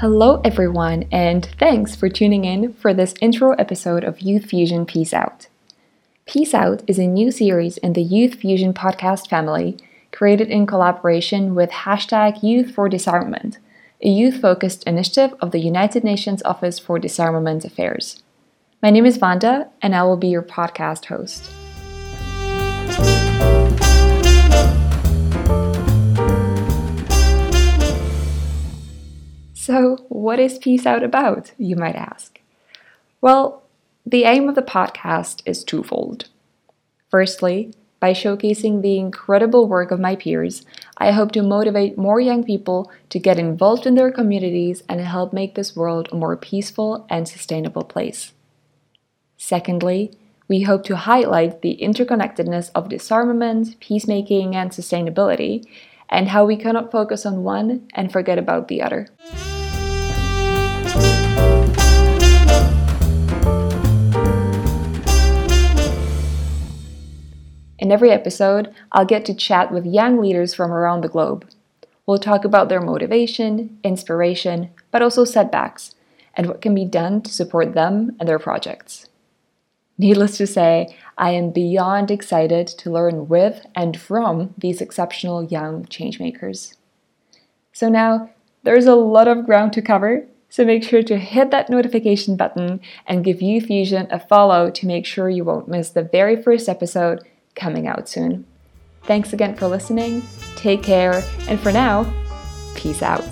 Hello, everyone, and thanks for tuning in for this intro episode of Youth Fusion Peace Out. Peace Out is a new series in the Youth Fusion podcast family created in collaboration with hashtag Youth for Disarmament, a youth focused initiative of the United Nations Office for Disarmament Affairs. My name is Vanda, and I will be your podcast host. So, what is Peace Out about, you might ask? Well, the aim of the podcast is twofold. Firstly, by showcasing the incredible work of my peers, I hope to motivate more young people to get involved in their communities and help make this world a more peaceful and sustainable place. Secondly, we hope to highlight the interconnectedness of disarmament, peacemaking, and sustainability, and how we cannot focus on one and forget about the other. In every episode, I'll get to chat with young leaders from around the globe. We'll talk about their motivation, inspiration, but also setbacks, and what can be done to support them and their projects. Needless to say, I am beyond excited to learn with and from these exceptional young changemakers. So now, there's a lot of ground to cover, so make sure to hit that notification button and give Youth Fusion a follow to make sure you won't miss the very first episode coming out soon. Thanks again for listening, take care, and for now, peace out.